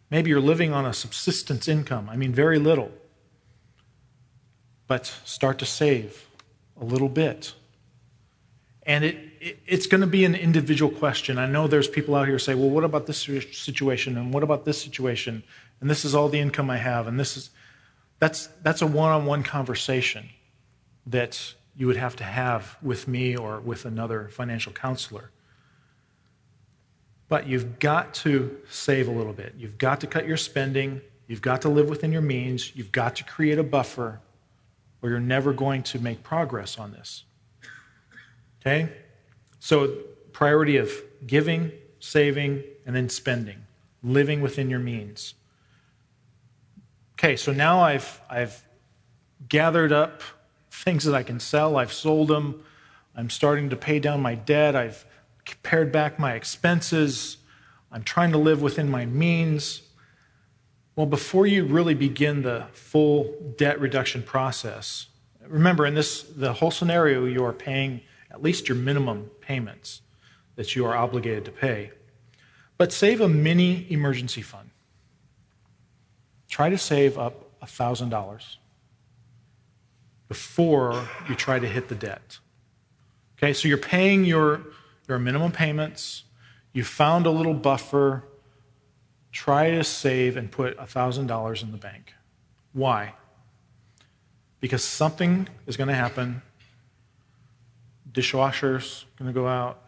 maybe you're living on a subsistence income, I mean, very little. But start to save a little bit. And it, it's going to be an individual question. I know there's people out here say, well, what about this situation? And what about this situation? And this is all the income I have. And this is, that's, that's a one on one conversation that you would have to have with me or with another financial counselor. But you've got to save a little bit. You've got to cut your spending. You've got to live within your means. You've got to create a buffer, or you're never going to make progress on this. Okay? So, priority of giving, saving, and then spending, living within your means. Okay, so now I've, I've gathered up things that I can sell, I've sold them, I'm starting to pay down my debt, I've pared back my expenses, I'm trying to live within my means. Well, before you really begin the full debt reduction process, remember in this the whole scenario you are paying at least your minimum payments that you are obligated to pay. But save a mini emergency fund. Try to save up $1,000 before you try to hit the debt. Okay, so you're paying your, your minimum payments, you found a little buffer. Try to save and put $1,000 in the bank. Why? Because something is going to happen dishwasher's going to go out.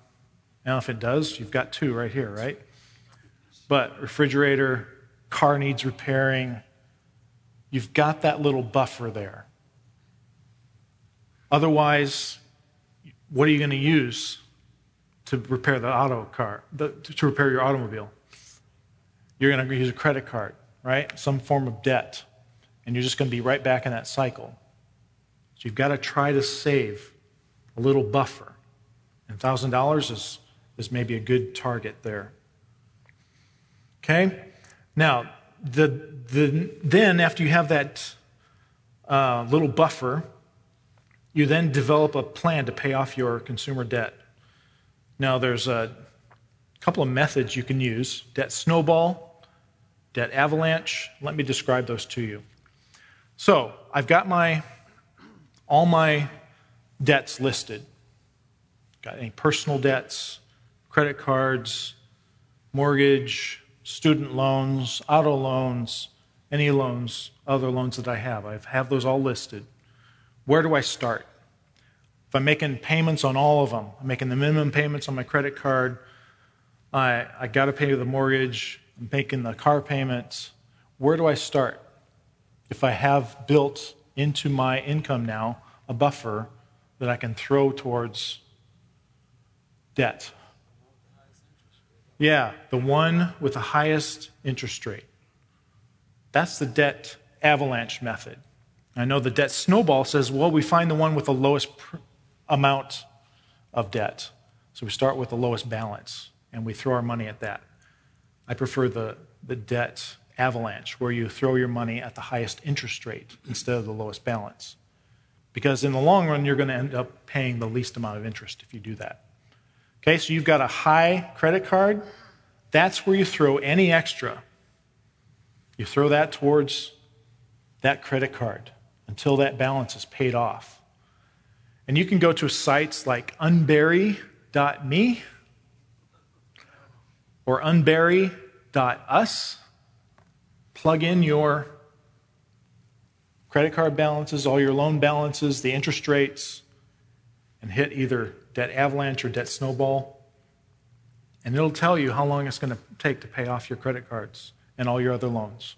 Now, if it does, you've got two right here, right? But refrigerator, car needs repairing. You've got that little buffer there. Otherwise, what are you going to use to repair the auto car, the, to repair your automobile? You're going to use a credit card, right? Some form of debt. And you're just going to be right back in that cycle. So you've got to try to save a little buffer. And $1,000 is, is maybe a good target there. Okay? Now, the, the, then after you have that uh, little buffer, you then develop a plan to pay off your consumer debt. Now, there's a couple of methods you can use debt snowball, debt avalanche. Let me describe those to you. So, I've got my all my debts listed. Got any personal debts, credit cards, mortgage, student loans, auto loans, any loans, other loans that I have. I have those all listed. Where do I start? If I'm making payments on all of them, I'm making the minimum payments on my credit card, I, I got to pay the mortgage, I'm making the car payments. Where do I start? If I have built into my income now a buffer that I can throw towards debt. Yeah, the one with the highest interest rate. That's the debt avalanche method. I know the debt snowball says, well, we find the one with the lowest pr- amount of debt. So we start with the lowest balance and we throw our money at that. I prefer the, the debt avalanche, where you throw your money at the highest interest rate instead of the lowest balance. Because in the long run, you're going to end up paying the least amount of interest if you do that. Okay, so you've got a high credit card. That's where you throw any extra. You throw that towards that credit card until that balance is paid off. And you can go to sites like unbury.me or unbury.us. Plug in your credit card balances, all your loan balances, the interest rates, and hit either debt avalanche or debt snowball. And it'll tell you how long it's going to take to pay off your credit cards and all your other loans.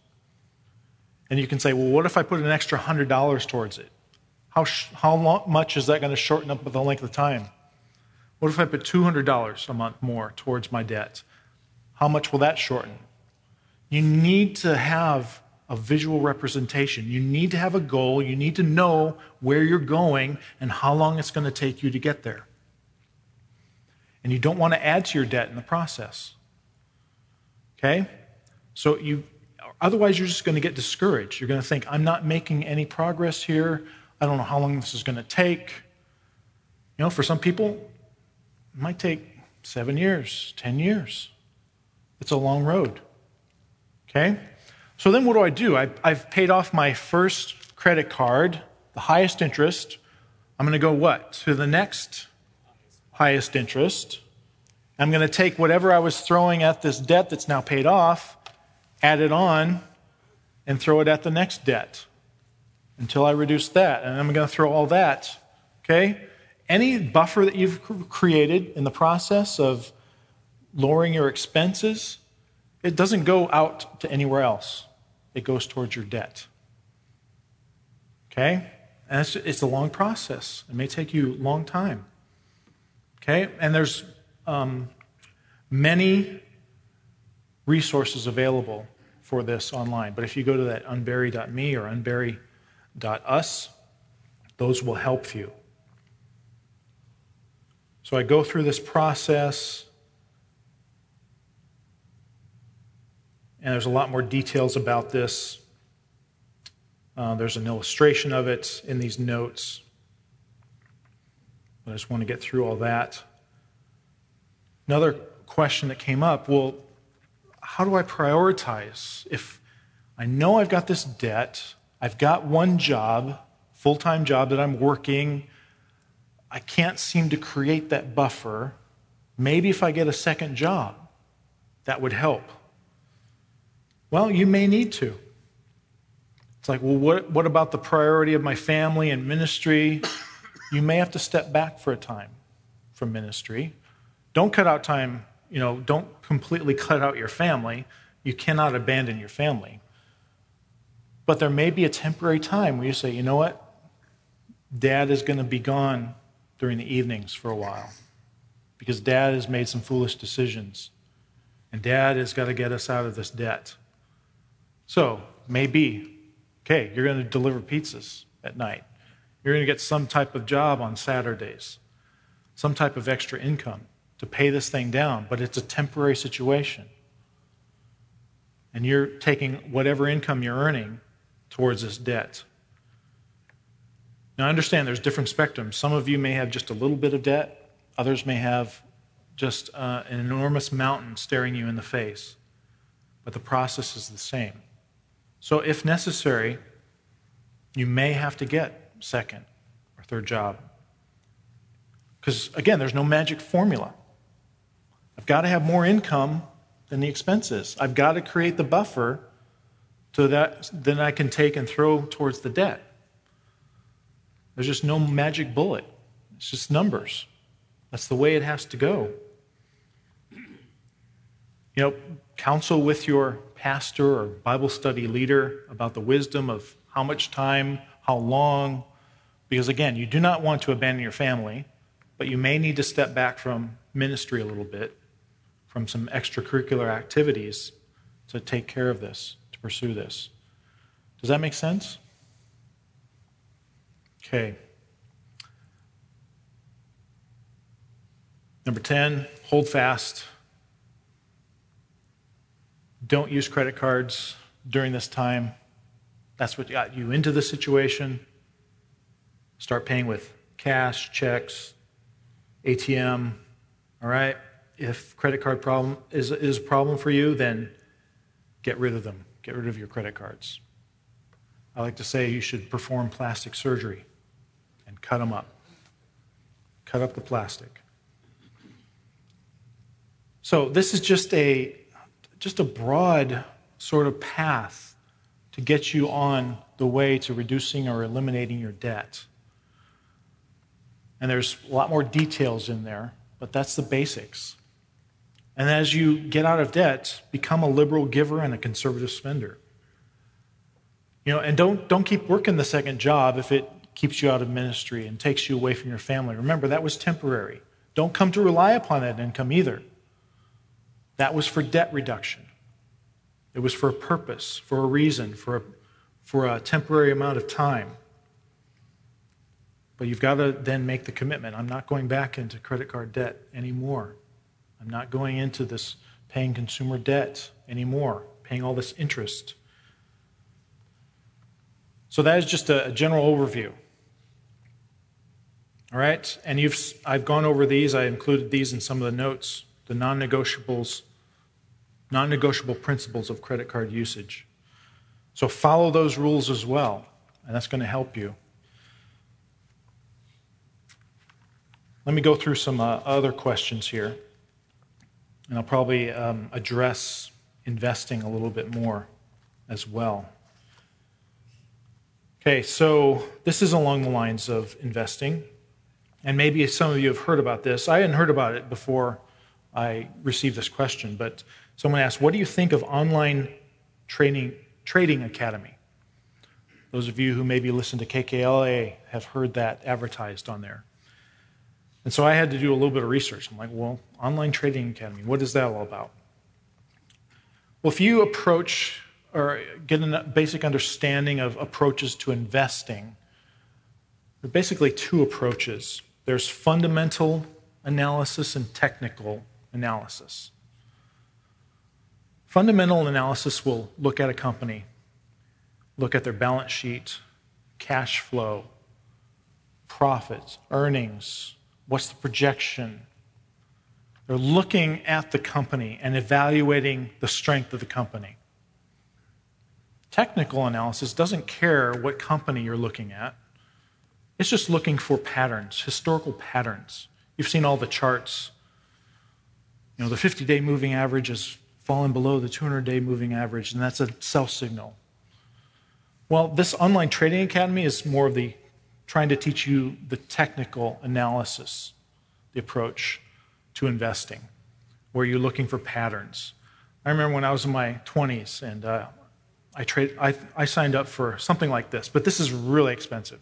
And you can say, well, what if I put an extra $100 towards it? How, sh- how long, much is that going to shorten up the length of time? What if I put $200 a month more towards my debt? How much will that shorten? You need to have a visual representation. You need to have a goal. You need to know where you're going and how long it's going to take you to get there. And you don't want to add to your debt in the process. Okay? So you otherwise you're just going to get discouraged. You're going to think I'm not making any progress here. I don't know how long this is going to take. You know, for some people it might take 7 years, 10 years. It's a long road. Okay? So then what do I do? I, have paid off my first credit card, the highest interest. I'm going to go what? To the next highest interest. I'm going to take whatever I was throwing at this debt that's now paid off, add it on, and throw it at the next debt until I reduce that. And I'm going to throw all that. Okay? Any buffer that you've created in the process of lowering your expenses, it doesn't go out to anywhere else. It goes towards your debt. Okay? And it's, it's a long process. It may take you a long time. Okay? And there's um, many resources available for this online. But if you go to that unbury.me or unbury.us, those will help you. So I go through this process. And there's a lot more details about this. Uh, there's an illustration of it in these notes. But I just want to get through all that. Another question that came up well, how do I prioritize? If I know I've got this debt, I've got one job, full time job that I'm working, I can't seem to create that buffer. Maybe if I get a second job, that would help. Well, you may need to. It's like, well, what, what about the priority of my family and ministry? You may have to step back for a time from ministry. Don't cut out time, you know, don't completely cut out your family. You cannot abandon your family. But there may be a temporary time where you say, you know what? Dad is going to be gone during the evenings for a while because dad has made some foolish decisions. And dad has got to get us out of this debt. So, maybe, okay, you're going to deliver pizzas at night. You're going to get some type of job on Saturdays, some type of extra income to pay this thing down, but it's a temporary situation. And you're taking whatever income you're earning towards this debt. Now, I understand there's different spectrums. Some of you may have just a little bit of debt, others may have just uh, an enormous mountain staring you in the face. But the process is the same. So, if necessary, you may have to get second or third job. Because, again, there's no magic formula. I've got to have more income than the expenses. I've got to create the buffer so that then I can take and throw towards the debt. There's just no magic bullet. It's just numbers. That's the way it has to go. You know, counsel with your pastor or Bible study leader about the wisdom of how much time, how long, because again, you do not want to abandon your family. but you may need to step back from ministry a little bit, from some extracurricular activities to take care of this, to pursue this. Does that make sense? Okay. Number 10, hold fast. Don't use credit cards during this time. That's what got you into the situation. Start paying with cash, checks, ATM. All right? If credit card problem is, is a problem for you, then get rid of them. Get rid of your credit cards. I like to say you should perform plastic surgery and cut them up. Cut up the plastic. So this is just a just a broad sort of path to get you on the way to reducing or eliminating your debt. And there's a lot more details in there, but that's the basics. And as you get out of debt, become a liberal giver and a conservative spender. You know, and don't don't keep working the second job if it keeps you out of ministry and takes you away from your family. Remember, that was temporary. Don't come to rely upon that income either. That was for debt reduction. It was for a purpose, for a reason, for a, for a temporary amount of time. But you've got to then make the commitment. I'm not going back into credit card debt anymore. I'm not going into this paying consumer debt anymore, paying all this interest. So that is just a, a general overview. All right? And you've I've gone over these, I included these in some of the notes, the non-negotiables, non-negotiable principles of credit card usage. So follow those rules as well, and that's going to help you. Let me go through some uh, other questions here, and I'll probably um, address investing a little bit more as well. Okay, so this is along the lines of investing, and maybe some of you have heard about this. I hadn't heard about it before I received this question, but someone asked, What do you think of online training, trading academy? Those of you who maybe listen to KKLA have heard that advertised on there. And so I had to do a little bit of research. I'm like, well, online trading academy, what is that all about? Well, if you approach or get a basic understanding of approaches to investing, there are basically two approaches there's fundamental analysis and technical analysis. Fundamental analysis will look at a company, look at their balance sheet, cash flow, profits, earnings, what's the projection. They're looking at the company and evaluating the strength of the company. Technical analysis doesn't care what company you're looking at. It's just looking for patterns, historical patterns. You've seen all the charts. You know, the 50 day moving average has fallen below the 200 day moving average, and that's a sell signal. Well, this online trading academy is more of the trying to teach you the technical analysis, the approach to investing, where you're looking for patterns. I remember when I was in my 20s and uh, I, trade, I, I signed up for something like this, but this is really expensive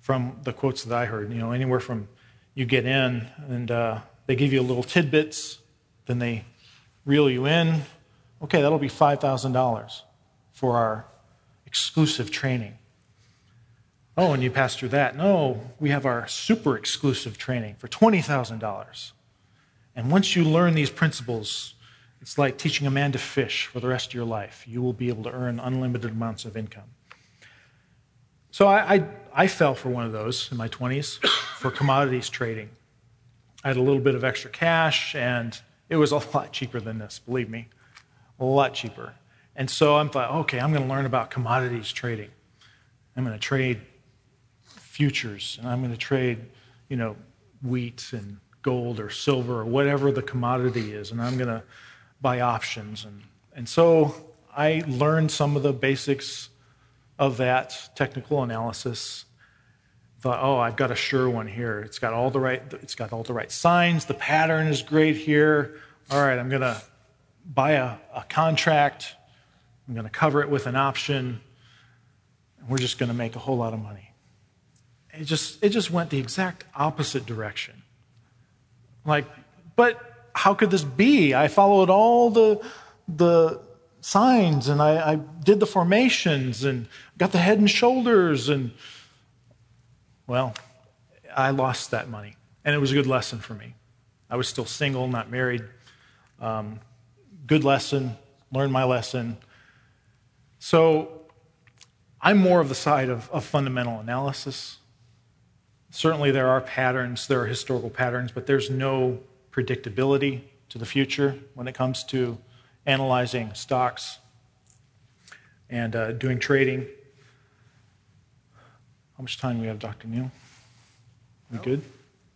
from the quotes that I heard. You know, anywhere from you get in and uh, they give you little tidbits, then they reel you in. Okay, that'll be $5,000 for our exclusive training. Oh, and you pass through that. No, we have our super exclusive training for $20,000. And once you learn these principles, it's like teaching a man to fish for the rest of your life. You will be able to earn unlimited amounts of income. So I, I, I fell for one of those in my 20s [COUGHS] for commodities trading. I had a little bit of extra cash, and it was a [LAUGHS] lot cheaper than this, believe me, a lot cheaper. And so I'm thought, okay, I'm going to learn about commodities trading. I'm going to trade futures, and I'm going to trade, you know, wheat and gold or silver or whatever the commodity is, and I'm going to buy options. And, and so I learned some of the basics of that technical analysis. Thought, oh, I've got a sure one here. It's got all the right, it's got all the right signs. The pattern is great here. All right, I'm going to buy a, a contract. I'm going to cover it with an option. And we're just going to make a whole lot of money. It just, it just went the exact opposite direction. Like, but how could this be? I followed all the, the signs and I, I did the formations and got the head and shoulders and, well, I lost that money. And it was a good lesson for me. I was still single, not married. Um, good lesson, learned my lesson. So I'm more of the side of, of fundamental analysis. Certainly, there are patterns, there are historical patterns, but there's no predictability to the future when it comes to analyzing stocks and uh, doing trading. How much time do we have, Dr. Neal? We good?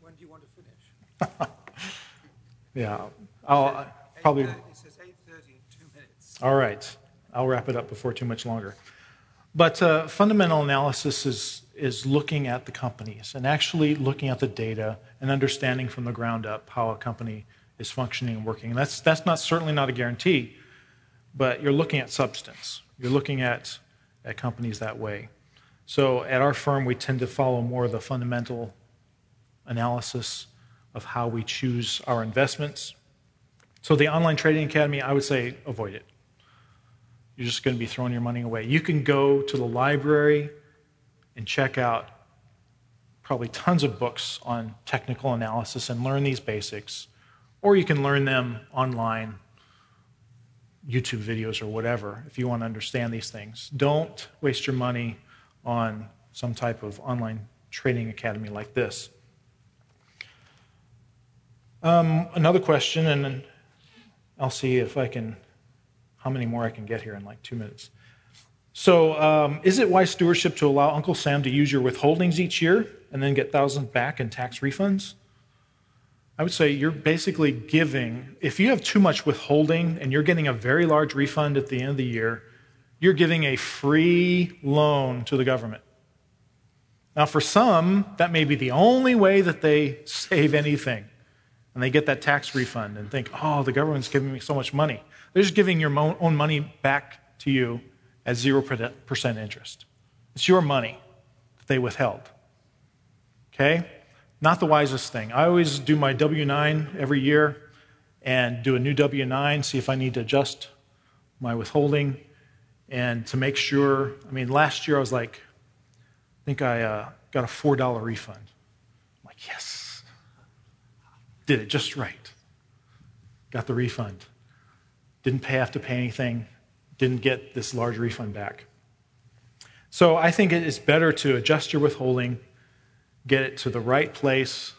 When do you want to finish? [LAUGHS] Yeah, I'll probably. It says 8:30 in two minutes. All right. I'll wrap it up before too much longer. But uh, fundamental analysis is, is looking at the companies and actually looking at the data and understanding from the ground up how a company is functioning and working. And that's, that's not certainly not a guarantee, but you're looking at substance. You're looking at, at companies that way. So at our firm, we tend to follow more of the fundamental analysis of how we choose our investments. So the online trading academy, I would say avoid it. You're just going to be throwing your money away. You can go to the library and check out probably tons of books on technical analysis and learn these basics, or you can learn them online, YouTube videos or whatever, if you want to understand these things. Don't waste your money on some type of online trading academy like this. Um, another question, and then I'll see if I can, how many more I can get here in like two minutes. So, um, is it wise stewardship to allow Uncle Sam to use your withholdings each year and then get thousands back in tax refunds? I would say you're basically giving, if you have too much withholding and you're getting a very large refund at the end of the year, you're giving a free loan to the government. Now, for some, that may be the only way that they save anything. And they get that tax refund and think, oh, the government's giving me so much money. They're just giving your own money back to you at 0% interest. It's your money that they withheld. Okay? Not the wisest thing. I always do my W 9 every year and do a new W 9, see if I need to adjust my withholding, and to make sure. I mean, last year I was like, I think I uh, got a $4 refund. I'm like, yes did it just right. Got the refund. Didn't pay, have to pay anything. Didn't get this large refund back. So I think it is better to adjust your withholding, get it to the right place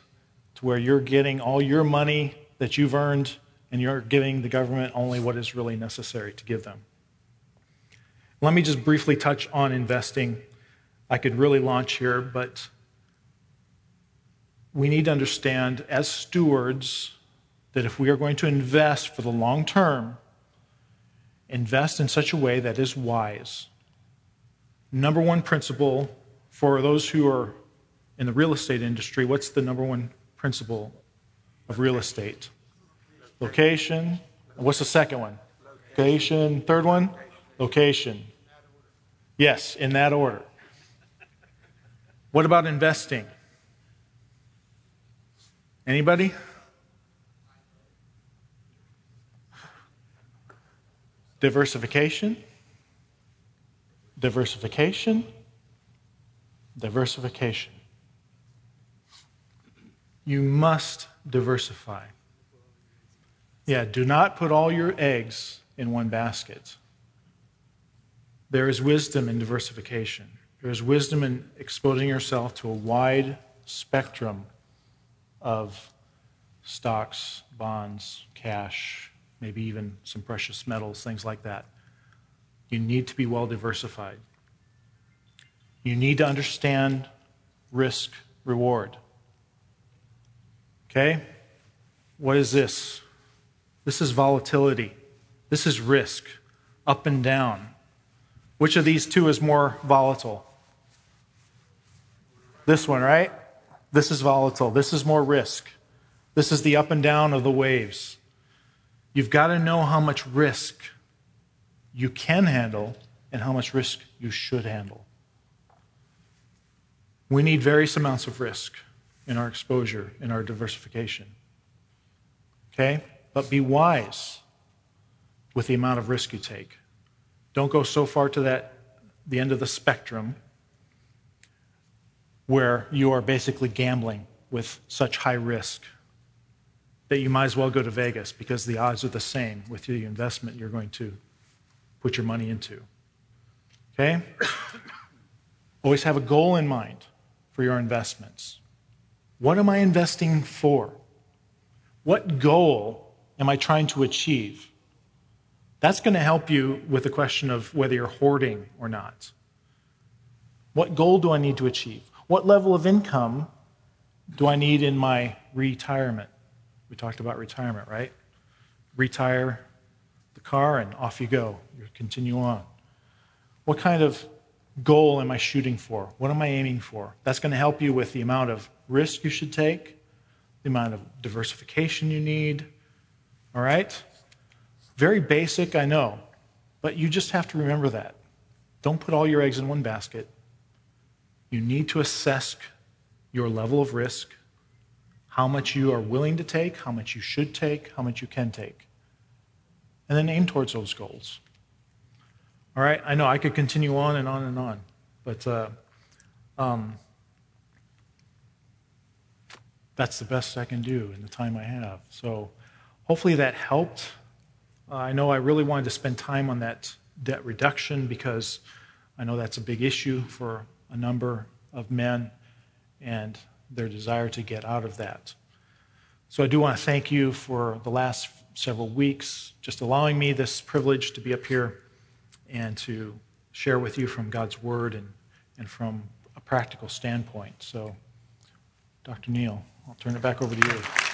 to where you're getting all your money that you've earned and you're giving the government only what is really necessary to give them. Let me just briefly touch on investing. I could really launch here, but we need to understand as stewards that if we are going to invest for the long term, invest in such a way that is wise. Number one principle for those who are in the real estate industry what's the number one principle of real estate? Location. What's the second one? Location. Third one? Location. Yes, in that order. What about investing? Anybody? Diversification. Diversification. Diversification. You must diversify. Yeah, do not put all your eggs in one basket. There is wisdom in diversification. There is wisdom in exposing yourself to a wide spectrum of stocks, bonds, cash, maybe even some precious metals, things like that. You need to be well diversified. You need to understand risk reward. Okay? What is this? This is volatility. This is risk, up and down. Which of these two is more volatile? This one, right? This is volatile. This is more risk. This is the up and down of the waves. You've got to know how much risk you can handle and how much risk you should handle. We need various amounts of risk in our exposure, in our diversification. Okay? But be wise with the amount of risk you take. Don't go so far to that the end of the spectrum where you are basically gambling with such high risk that you might as well go to Vegas because the odds are the same with the investment you're going to put your money into. Okay? [COUGHS] Always have a goal in mind for your investments. What am I investing for? What goal am I trying to achieve? That's going to help you with the question of whether you're hoarding or not. What goal do I need to achieve? What level of income do I need in my retirement? We talked about retirement, right? Retire the car and off you go. You continue on. What kind of goal am I shooting for? What am I aiming for? That's going to help you with the amount of risk you should take, the amount of diversification you need. All right? Very basic, I know, but you just have to remember that. Don't put all your eggs in one basket. You need to assess your level of risk, how much you are willing to take, how much you should take, how much you can take, and then aim towards those goals. All right, I know I could continue on and on and on, but uh, um, that's the best I can do in the time I have. So hopefully that helped. Uh, I know I really wanted to spend time on that debt reduction because I know that's a big issue for a number of men and their desire to get out of that. So I do want to thank you for the last several weeks, just allowing me this privilege to be up here and to share with you from God's Word and, and from a practical standpoint. So, Dr. Neal, I'll turn it back over to you.